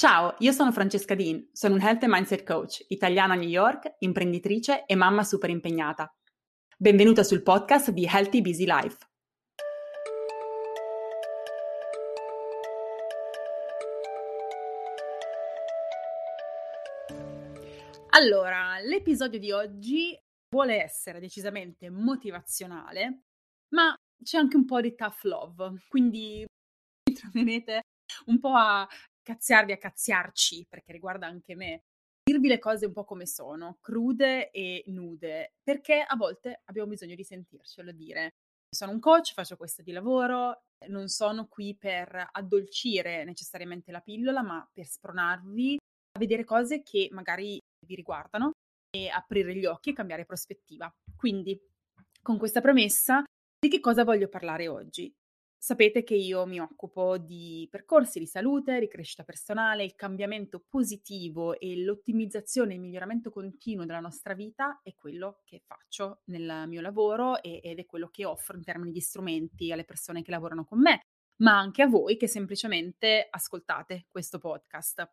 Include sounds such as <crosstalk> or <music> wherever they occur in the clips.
Ciao, io sono Francesca Dean, sono un Health and Mindset Coach, italiana a New York, imprenditrice e mamma super impegnata. Benvenuta sul podcast di Healthy Busy Life. Allora, l'episodio di oggi vuole essere decisamente motivazionale, ma c'è anche un po' di tough love, quindi mi troverete un po' a cazziarvi a cazziarci, perché riguarda anche me, dirvi le cose un po' come sono, crude e nude, perché a volte abbiamo bisogno di sentircelo dire. Sono un coach, faccio questo di lavoro, non sono qui per addolcire necessariamente la pillola, ma per spronarvi a vedere cose che magari vi riguardano e aprire gli occhi e cambiare prospettiva. Quindi, con questa premessa, di che cosa voglio parlare oggi? Sapete che io mi occupo di percorsi di salute, di crescita personale, il cambiamento positivo e l'ottimizzazione e il miglioramento continuo della nostra vita è quello che faccio nel mio lavoro ed è quello che offro in termini di strumenti alle persone che lavorano con me, ma anche a voi che semplicemente ascoltate questo podcast.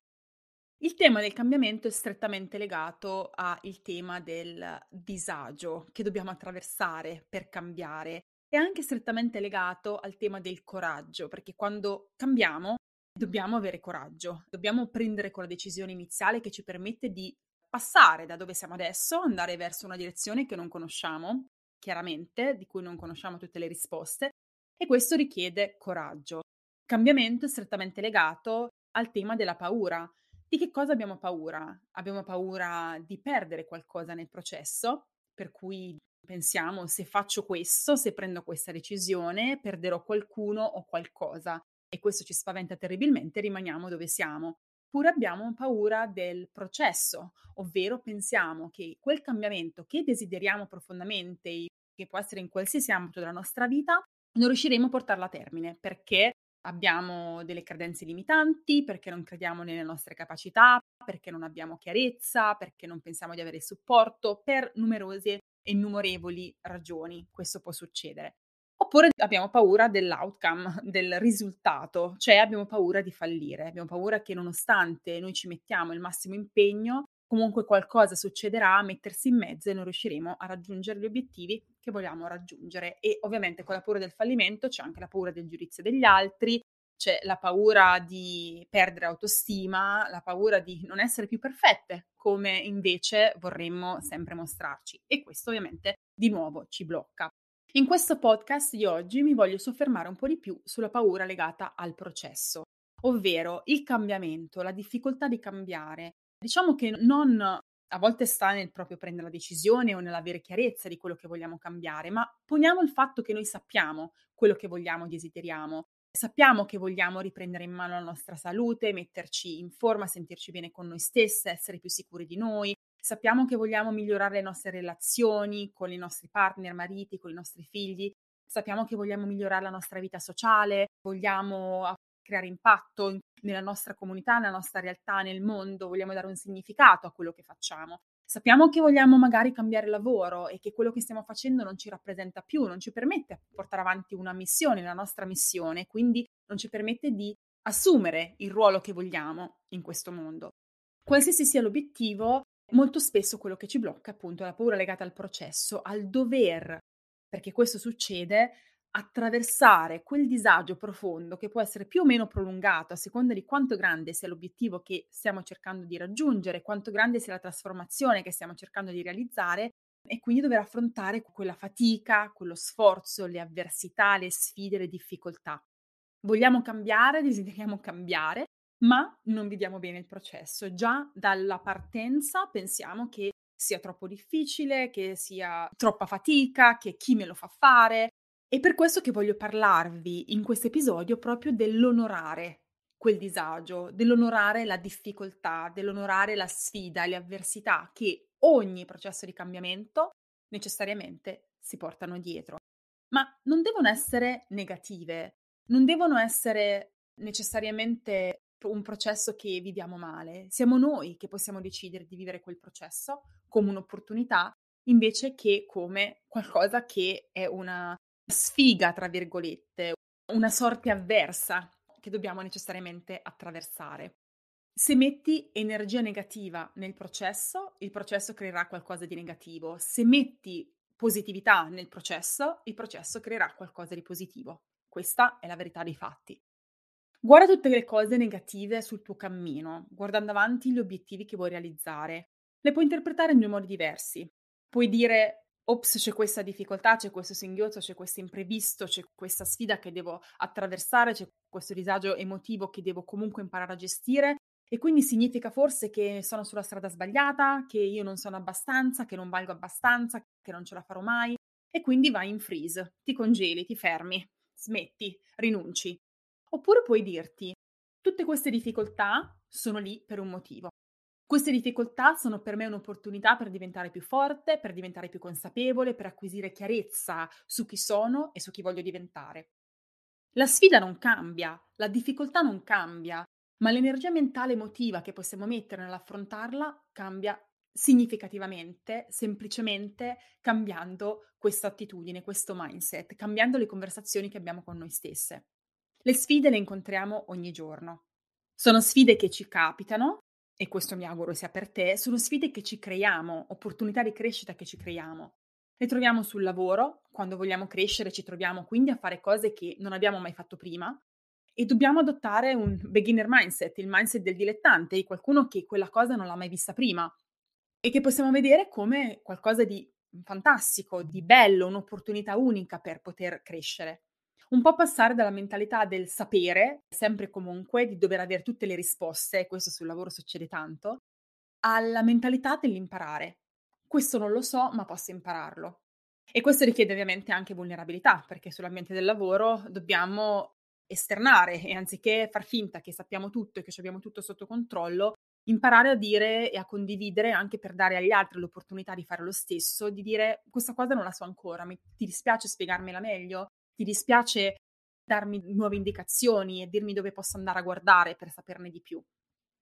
Il tema del cambiamento è strettamente legato al tema del disagio che dobbiamo attraversare per cambiare è anche strettamente legato al tema del coraggio, perché quando cambiamo dobbiamo avere coraggio, dobbiamo prendere quella decisione iniziale che ci permette di passare da dove siamo adesso, andare verso una direzione che non conosciamo, chiaramente, di cui non conosciamo tutte le risposte, e questo richiede coraggio. Cambiamento è strettamente legato al tema della paura. Di che cosa abbiamo paura? Abbiamo paura di perdere qualcosa nel processo, per cui pensiamo se faccio questo, se prendo questa decisione, perderò qualcuno o qualcosa e questo ci spaventa terribilmente, rimaniamo dove siamo. Oppure abbiamo paura del processo, ovvero pensiamo che quel cambiamento che desideriamo profondamente, che può essere in qualsiasi ambito della nostra vita, non riusciremo a portarla a termine perché abbiamo delle credenze limitanti, perché non crediamo nelle nostre capacità, perché non abbiamo chiarezza, perché non pensiamo di avere supporto, per numerose innumerevoli ragioni questo può succedere. Oppure abbiamo paura dell'outcome, <laughs> del risultato, cioè abbiamo paura di fallire, abbiamo paura che nonostante noi ci mettiamo il massimo impegno, comunque qualcosa succederà mettersi in mezzo e non riusciremo a raggiungere gli obiettivi che vogliamo raggiungere. E ovviamente con la paura del fallimento c'è anche la paura del giudizio degli altri, c'è la paura di perdere autostima, la paura di non essere più perfette, come invece vorremmo sempre mostrarci. E questo ovviamente di nuovo ci blocca. In questo podcast di oggi mi voglio soffermare un po' di più sulla paura legata al processo, ovvero il cambiamento, la difficoltà di cambiare. Diciamo che non a volte sta nel proprio prendere la decisione o nell'avere chiarezza di quello che vogliamo cambiare, ma poniamo il fatto che noi sappiamo quello che vogliamo, desideriamo Sappiamo che vogliamo riprendere in mano la nostra salute, metterci in forma, sentirci bene con noi stesse, essere più sicuri di noi. Sappiamo che vogliamo migliorare le nostre relazioni con i nostri partner, mariti, con i nostri figli. Sappiamo che vogliamo migliorare la nostra vita sociale, vogliamo creare impatto nella nostra comunità, nella nostra realtà, nel mondo, vogliamo dare un significato a quello che facciamo. Sappiamo che vogliamo magari cambiare lavoro e che quello che stiamo facendo non ci rappresenta più, non ci permette di portare avanti una missione, la nostra missione, quindi non ci permette di assumere il ruolo che vogliamo in questo mondo. Qualsiasi sia l'obiettivo, molto spesso quello che ci blocca appunto è la paura legata al processo, al dover, perché questo succede attraversare quel disagio profondo che può essere più o meno prolungato a seconda di quanto grande sia l'obiettivo che stiamo cercando di raggiungere, quanto grande sia la trasformazione che stiamo cercando di realizzare e quindi dover affrontare quella fatica, quello sforzo, le avversità, le sfide, le difficoltà. Vogliamo cambiare, desideriamo cambiare, ma non vediamo bene il processo. Già dalla partenza pensiamo che sia troppo difficile, che sia troppa fatica, che chi me lo fa fare, è per questo che voglio parlarvi in questo episodio proprio dell'onorare quel disagio, dell'onorare la difficoltà, dell'onorare la sfida, le avversità che ogni processo di cambiamento necessariamente si portano dietro. Ma non devono essere negative, non devono essere necessariamente un processo che viviamo male. Siamo noi che possiamo decidere di vivere quel processo come un'opportunità invece che come qualcosa che è una sfiga, tra virgolette, una sorte avversa che dobbiamo necessariamente attraversare. Se metti energia negativa nel processo, il processo creerà qualcosa di negativo. Se metti positività nel processo, il processo creerà qualcosa di positivo. Questa è la verità dei fatti. Guarda tutte le cose negative sul tuo cammino, guardando avanti gli obiettivi che vuoi realizzare. Le puoi interpretare in due modi diversi. Puoi dire, ops, c'è questa difficoltà, c'è questo singhiozzo, c'è questo imprevisto, c'è questa sfida che devo attraversare, c'è questo disagio emotivo che devo comunque imparare a gestire e quindi significa forse che sono sulla strada sbagliata, che io non sono abbastanza, che non valgo abbastanza, che non ce la farò mai. E quindi vai in freeze, ti congeli, ti fermi, smetti, rinunci. Oppure puoi dirti, tutte queste difficoltà sono lì per un motivo. Queste difficoltà sono per me un'opportunità per diventare più forte, per diventare più consapevole, per acquisire chiarezza su chi sono e su chi voglio diventare. La sfida non cambia, la difficoltà non cambia, ma l'energia mentale emotiva che possiamo mettere nell'affrontarla cambia significativamente, semplicemente cambiando questa attitudine, questo mindset, cambiando le conversazioni che abbiamo con noi stesse. Le sfide le incontriamo ogni giorno. Sono sfide che ci capitano, e questo mi auguro sia per te, sono sfide che ci creiamo, opportunità di crescita che ci creiamo. Le troviamo sul lavoro, quando vogliamo crescere ci troviamo quindi a fare cose che non abbiamo mai fatto prima, e dobbiamo adottare un beginner mindset, il mindset del dilettante, di qualcuno che quella cosa non l'ha mai vista prima e che possiamo vedere come qualcosa di fantastico, di bello, un'opportunità unica per poter crescere. Un po' passare dalla mentalità del sapere, sempre e comunque, di dover avere tutte le risposte, e questo sul lavoro succede tanto, alla mentalità dell'imparare. Questo non lo so, ma posso impararlo. E questo richiede ovviamente anche vulnerabilità, perché sull'ambiente del lavoro dobbiamo esternare e anziché far finta che sappiamo tutto e che abbiamo tutto sotto controllo, imparare a dire e a condividere anche per dare agli altri l'opportunità di fare lo stesso, di dire questa cosa non la so ancora, mi, ti dispiace spiegarmela meglio? Ti dispiace darmi nuove indicazioni e dirmi dove posso andare a guardare per saperne di più?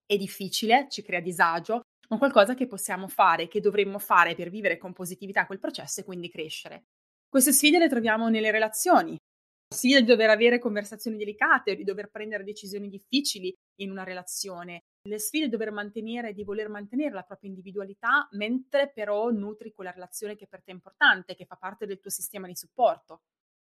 È difficile, ci crea disagio, ma qualcosa che possiamo fare, che dovremmo fare per vivere con positività quel processo e quindi crescere. Queste sfide le troviamo nelle relazioni, sia di dover avere conversazioni delicate, di dover prendere decisioni difficili in una relazione, le sfide di dover mantenere, di voler mantenere la propria individualità, mentre però nutri quella relazione che per te è importante, che fa parte del tuo sistema di supporto.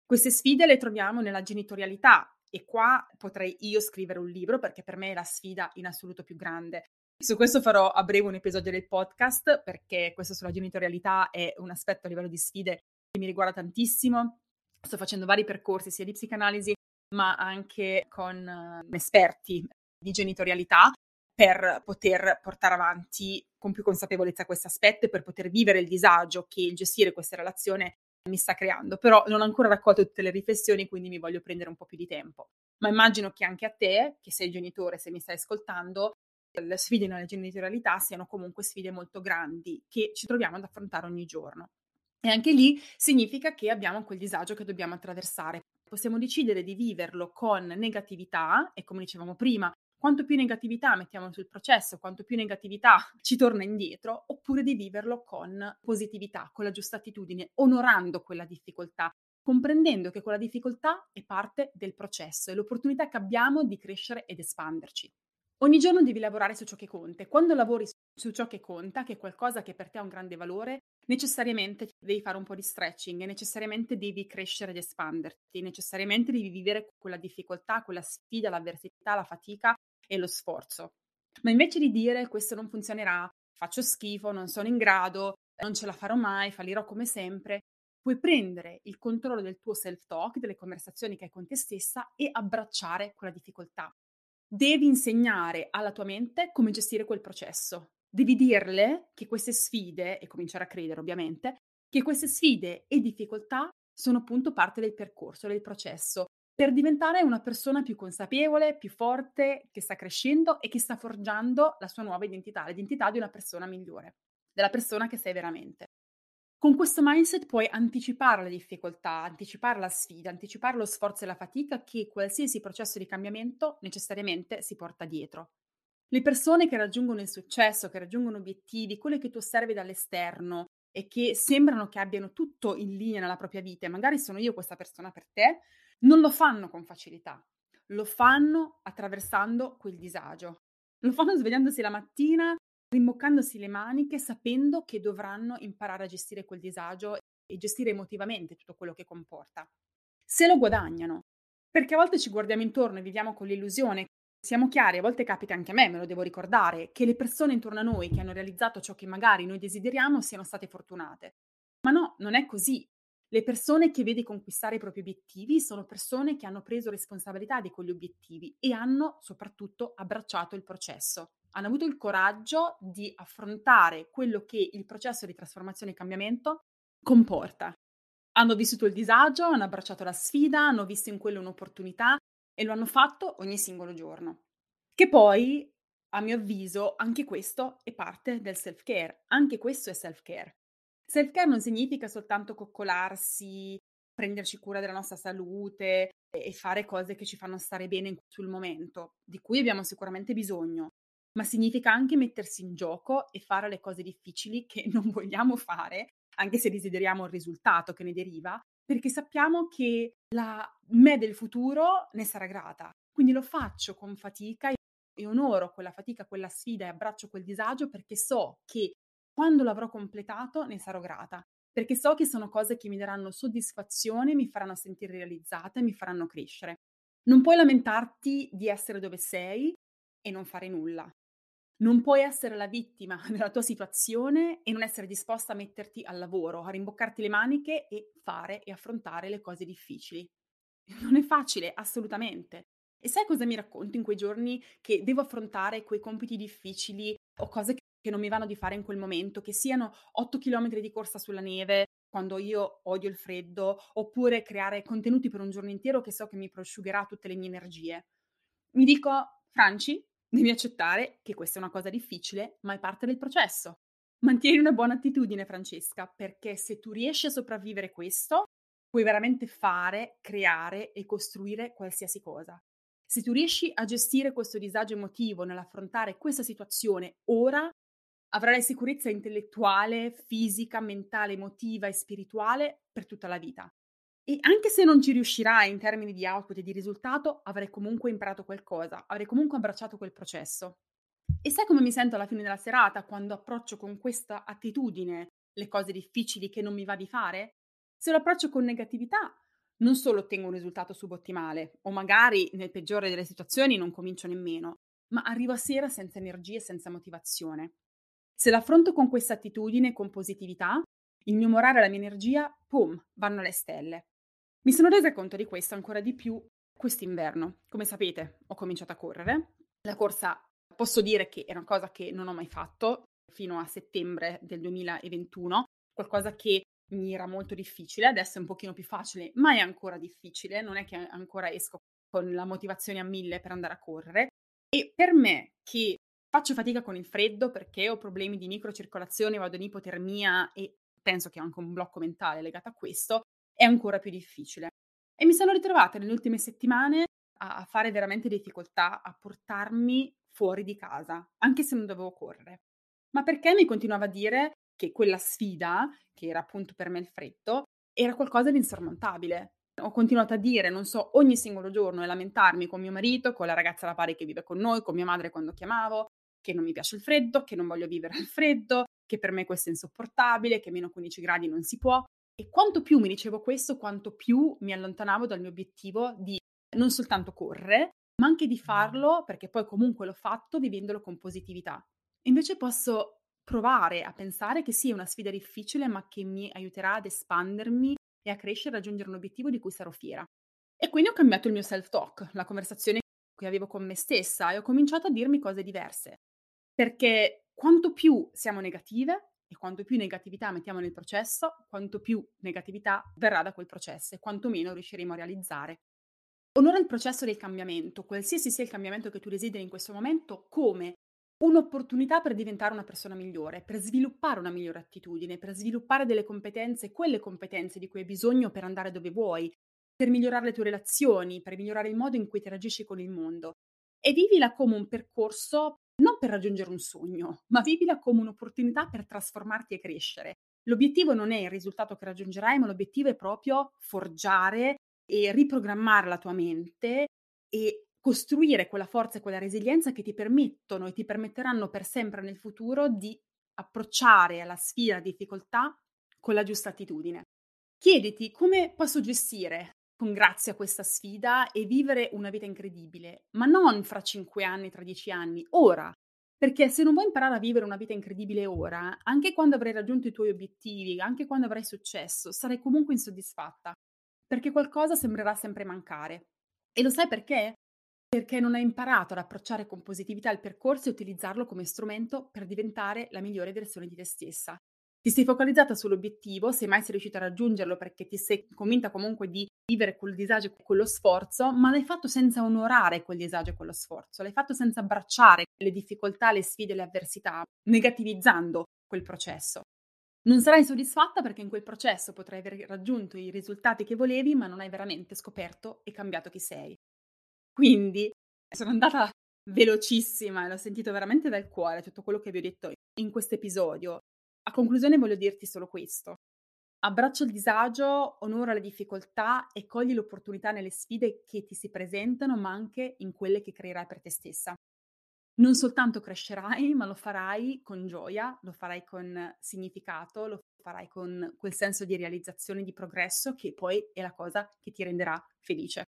Queste sfide le troviamo nella genitorialità e qua potrei io scrivere un libro perché per me è la sfida in assoluto più grande. Su questo farò a breve un episodio del podcast perché questo sulla genitorialità è un aspetto a livello di sfide che mi riguarda tantissimo sto facendo vari percorsi sia di psicanalisi ma anche con uh, esperti di genitorialità per poter portare avanti con più consapevolezza questo aspetto e per poter vivere il disagio che il gestire questa relazione mi sta creando. Però non ho ancora raccolto tutte le riflessioni, quindi mi voglio prendere un po' più di tempo. Ma immagino che anche a te, che sei genitore, se mi stai ascoltando, le sfide nella genitorialità siano comunque sfide molto grandi che ci troviamo ad affrontare ogni giorno. E anche lì significa che abbiamo quel disagio che dobbiamo attraversare. Possiamo decidere di viverlo con negatività e come dicevamo prima, quanto più negatività mettiamo sul processo, quanto più negatività ci torna indietro, oppure di viverlo con positività, con la giusta attitudine, onorando quella difficoltà, comprendendo che quella difficoltà è parte del processo e l'opportunità che abbiamo di crescere ed espanderci. Ogni giorno devi lavorare su ciò che conta e quando lavori su ciò che conta, che è qualcosa che per te ha un grande valore, necessariamente devi fare un po' di stretching, necessariamente devi crescere ed espanderti, necessariamente devi vivere quella difficoltà, quella sfida, l'avversità, la fatica e lo sforzo. Ma invece di dire questo non funzionerà, faccio schifo, non sono in grado, non ce la farò mai, fallirò come sempre, puoi prendere il controllo del tuo self-talk, delle conversazioni che hai con te stessa e abbracciare quella difficoltà. Devi insegnare alla tua mente come gestire quel processo. Devi dirle che queste sfide, e cominciare a credere ovviamente, che queste sfide e difficoltà sono appunto parte del percorso, del processo, per diventare una persona più consapevole, più forte, che sta crescendo e che sta forgiando la sua nuova identità, l'identità di una persona migliore, della persona che sei veramente. Con questo mindset puoi anticipare la difficoltà, anticipare la sfida, anticipare lo sforzo e la fatica che qualsiasi processo di cambiamento necessariamente si porta dietro. Le persone che raggiungono il successo, che raggiungono obiettivi, quelle che tu osservi dall'esterno e che sembrano che abbiano tutto in linea nella propria vita, e magari sono io questa persona per te, non lo fanno con facilità, lo fanno attraversando quel disagio. Lo fanno svegliandosi la mattina, rimboccandosi le maniche, sapendo che dovranno imparare a gestire quel disagio e gestire emotivamente tutto quello che comporta. Se lo guadagnano, perché a volte ci guardiamo intorno e viviamo con l'illusione, siamo chiari, a volte capita anche a me, me lo devo ricordare, che le persone intorno a noi che hanno realizzato ciò che magari noi desideriamo siano state fortunate. Ma no, non è così. Le persone che vedi conquistare i propri obiettivi sono persone che hanno preso responsabilità di quegli obiettivi e hanno soprattutto abbracciato il processo. Hanno avuto il coraggio di affrontare quello che il processo di trasformazione e cambiamento comporta. Hanno vissuto il disagio, hanno abbracciato la sfida, hanno visto in quello un'opportunità e lo hanno fatto ogni singolo giorno. Che poi, a mio avviso, anche questo è parte del self-care, anche questo è self-care. Self-care non significa soltanto coccolarsi, prenderci cura della nostra salute e fare cose che ci fanno stare bene sul momento, di cui abbiamo sicuramente bisogno, ma significa anche mettersi in gioco e fare le cose difficili che <laughs> non vogliamo fare, anche se desideriamo il risultato che ne deriva, perché sappiamo che la me del futuro ne sarà grata. Quindi lo faccio con fatica e onoro quella fatica, quella sfida e abbraccio quel disagio perché so che quando l'avrò completato ne sarò grata, perché so che sono cose che mi daranno soddisfazione, mi faranno sentire realizzata e mi faranno crescere. Non puoi lamentarti di essere dove sei e non fare nulla. Non puoi essere la vittima <laughs> della tua situazione e non essere disposta a metterti al lavoro, a rimboccarti le maniche e fare e affrontare le cose difficili. <laughs> Non è facile, assolutamente. E sai cosa mi racconto in quei giorni che devo affrontare quei compiti difficili o cose che non mi vanno di fare in quel momento, che siano 8 km di corsa sulla neve quando io odio il freddo, oppure creare contenuti per un giorno intero che so che mi prosciugherà tutte le mie energie. Mi dico, Franci, devi accettare che questa è una cosa difficile, ma è parte del processo. Mantieni una buona attitudine, Francesca, perché se tu riesci a sopravvivere questo, puoi veramente fare, creare e costruire qualsiasi cosa. Se tu riesci a gestire questo disagio emotivo nell'affrontare questa situazione ora, avrai sicurezza intellettuale, fisica, mentale, emotiva e spirituale per tutta la vita. E anche se non ci riuscirai in termini di output e di risultato, avrai comunque imparato qualcosa, avrai comunque abbracciato quel processo. E sai come mi sento alla fine della serata quando approccio con questa attitudine le cose difficili che non mi va di fare? Se lo approccio con negatività, non solo ottengo un risultato subottimale, o magari nel peggiore delle situazioni non comincio nemmeno, ma arrivo a sera senza energie e senza motivazione. Se l'affronto con questa attitudine, con positività, il mio morale e la mia energia, pum, vanno alle stelle. Mi sono resa conto di questo ancora di più quest'inverno. Come sapete, ho cominciato a correre. La corsa, posso dire che è una cosa che non ho mai fatto fino a settembre del 2021, qualcosa che mi era molto difficile, adesso è un pochino più facile, ma è ancora difficile, non è che ancora esco con la motivazione a mille per andare a correre. E per me, che Faccio fatica con il freddo perché ho problemi di microcircolazione, vado in ipotermia e penso che ho anche un blocco mentale legato a questo, è ancora più difficile. E mi sono ritrovata nelle ultime settimane a fare veramente difficoltà a portarmi fuori di casa, anche se non dovevo correre. Ma perché mi continuava a dire che quella sfida, che era appunto per me il freddo, era qualcosa di insormontabile. Ho continuato a dire, non so, ogni singolo giorno e lamentarmi con mio marito, con la ragazza alla pari che vive con noi, con mia madre quando chiamavo, che non mi piace il freddo, che non voglio vivere al freddo, che per me questo è insopportabile, che meno 15 gradi non si può. E quanto più mi dicevo questo, quanto più mi allontanavo dal mio obiettivo di non soltanto correre, ma anche di farlo, perché poi comunque l'ho fatto, vivendolo con positività. Invece posso provare a pensare che è una sfida difficile, ma che mi aiuterà ad espandermi e a crescere e raggiungere un obiettivo di cui sarò fiera. E quindi ho cambiato il mio self-talk, la conversazione che avevo con me stessa e ho cominciato a dirmi cose diverse. Perché quanto più siamo negative e quanto più negatività mettiamo nel processo, quanto più negatività verrà da quel processo e quanto meno riusciremo a realizzare. Onora il processo del cambiamento, qualsiasi sia il cambiamento che tu desideri in questo momento, come un'opportunità per diventare una persona migliore, per sviluppare una migliore attitudine, per sviluppare delle competenze, quelle competenze di cui hai bisogno per andare dove vuoi, per migliorare le tue relazioni, per migliorare il modo in cui interagisci con il mondo. E vivila come un percorso non per raggiungere un sogno, ma vivila come un'opportunità per trasformarti e crescere. L'obiettivo non è il risultato che raggiungerai, ma l'obiettivo è proprio forgiare e riprogrammare la tua mente e costruire quella forza e quella resilienza che ti permettono e ti permetteranno per sempre nel futuro di approcciare alla sfida, difficoltà con la giusta attitudine. Chiediti come posso gestire con grazia questa sfida e vivere una vita incredibile, ma non fra cinque anni, tra dieci anni, ora. Perché se non vuoi imparare a vivere una vita incredibile ora, anche quando avrai raggiunto i tuoi obiettivi, anche quando avrai successo, sarai comunque insoddisfatta, perché qualcosa sembrerà sempre mancare. E lo sai perché? Perché non hai imparato ad approcciare con positività il percorso e utilizzarlo come strumento per diventare la migliore versione di te stessa. Ti sei focalizzata sull'obiettivo, se mai sei riuscita a raggiungerlo perché ti sei convinta comunque di vivere quel disagio e quello sforzo, ma l'hai fatto senza onorare quel disagio e quello sforzo, l'hai fatto senza abbracciare le difficoltà, le sfide, le avversità, negativizzando quel processo. Non sarai soddisfatta perché in quel processo potrai aver raggiunto i risultati che volevi, ma non hai veramente scoperto e cambiato chi sei. Quindi sono andata velocissima e l'ho sentito veramente dal cuore tutto quello che vi ho detto in questo episodio. A conclusione voglio dirti solo questo. Abbraccia il disagio, onora le difficoltà e cogli l'opportunità nelle sfide che ti si presentano, ma anche in quelle che creerai per te stessa. Non soltanto crescerai, ma lo farai con gioia, lo farai con significato, lo farai con quel senso di realizzazione, di progresso che poi è la cosa che ti renderà felice.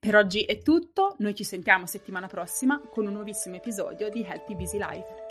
Per oggi è tutto, noi ci sentiamo settimana prossima con un nuovissimo episodio di Happy Busy Life.